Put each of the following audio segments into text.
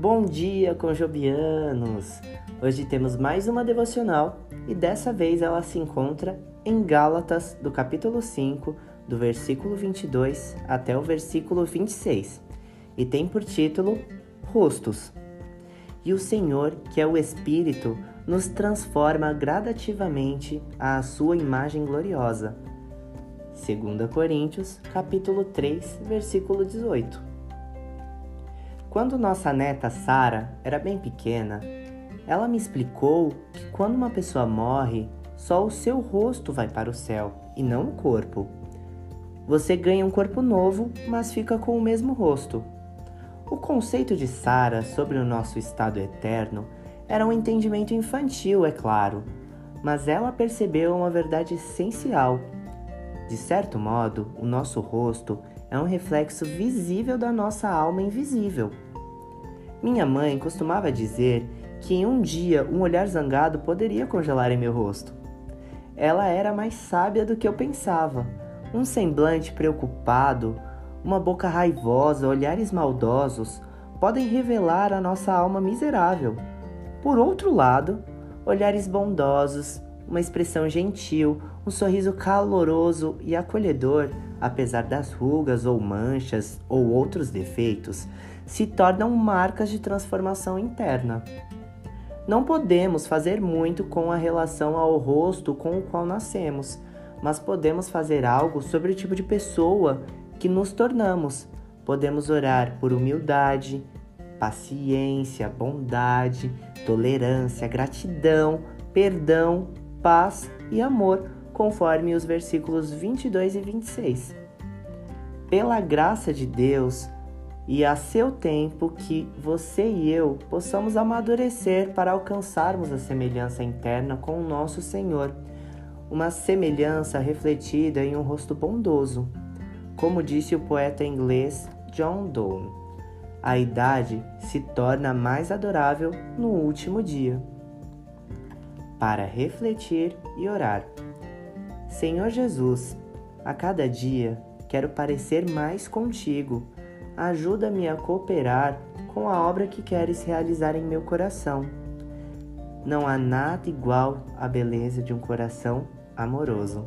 Bom dia, conjobianos! Hoje temos mais uma devocional e dessa vez ela se encontra em Gálatas, do capítulo 5, do versículo 22 até o versículo 26, e tem por título Rostos. E o Senhor, que é o Espírito, nos transforma gradativamente à sua imagem gloriosa. 2 Coríntios, capítulo 3, versículo 18. Quando nossa neta Sara era bem pequena, ela me explicou que quando uma pessoa morre, só o seu rosto vai para o céu e não o corpo. Você ganha um corpo novo, mas fica com o mesmo rosto. O conceito de Sara sobre o nosso estado eterno era um entendimento infantil, é claro, mas ela percebeu uma verdade essencial. De certo modo, o nosso rosto é um reflexo visível da nossa alma invisível. Minha mãe costumava dizer que em um dia um olhar zangado poderia congelar em meu rosto. Ela era mais sábia do que eu pensava. Um semblante preocupado, uma boca raivosa, olhares maldosos podem revelar a nossa alma miserável. Por outro lado, olhares bondosos, uma expressão gentil, um sorriso caloroso e acolhedor, apesar das rugas ou manchas ou outros defeitos, se tornam marcas de transformação interna. Não podemos fazer muito com a relação ao rosto com o qual nascemos, mas podemos fazer algo sobre o tipo de pessoa que nos tornamos. Podemos orar por humildade, paciência, bondade, tolerância, gratidão, perdão, paz e amor, conforme os versículos 22 e 26. Pela graça de Deus e a seu tempo que você e eu possamos amadurecer para alcançarmos a semelhança interna com o nosso Senhor, uma semelhança refletida em um rosto bondoso como disse o poeta inglês John Donne, a idade se torna mais adorável no último dia. Para refletir e orar. Senhor Jesus, a cada dia quero parecer mais contigo. Ajuda-me a cooperar com a obra que queres realizar em meu coração. Não há nada igual à beleza de um coração amoroso.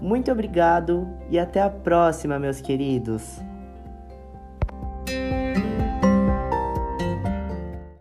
Muito obrigado e até a próxima, meus queridos!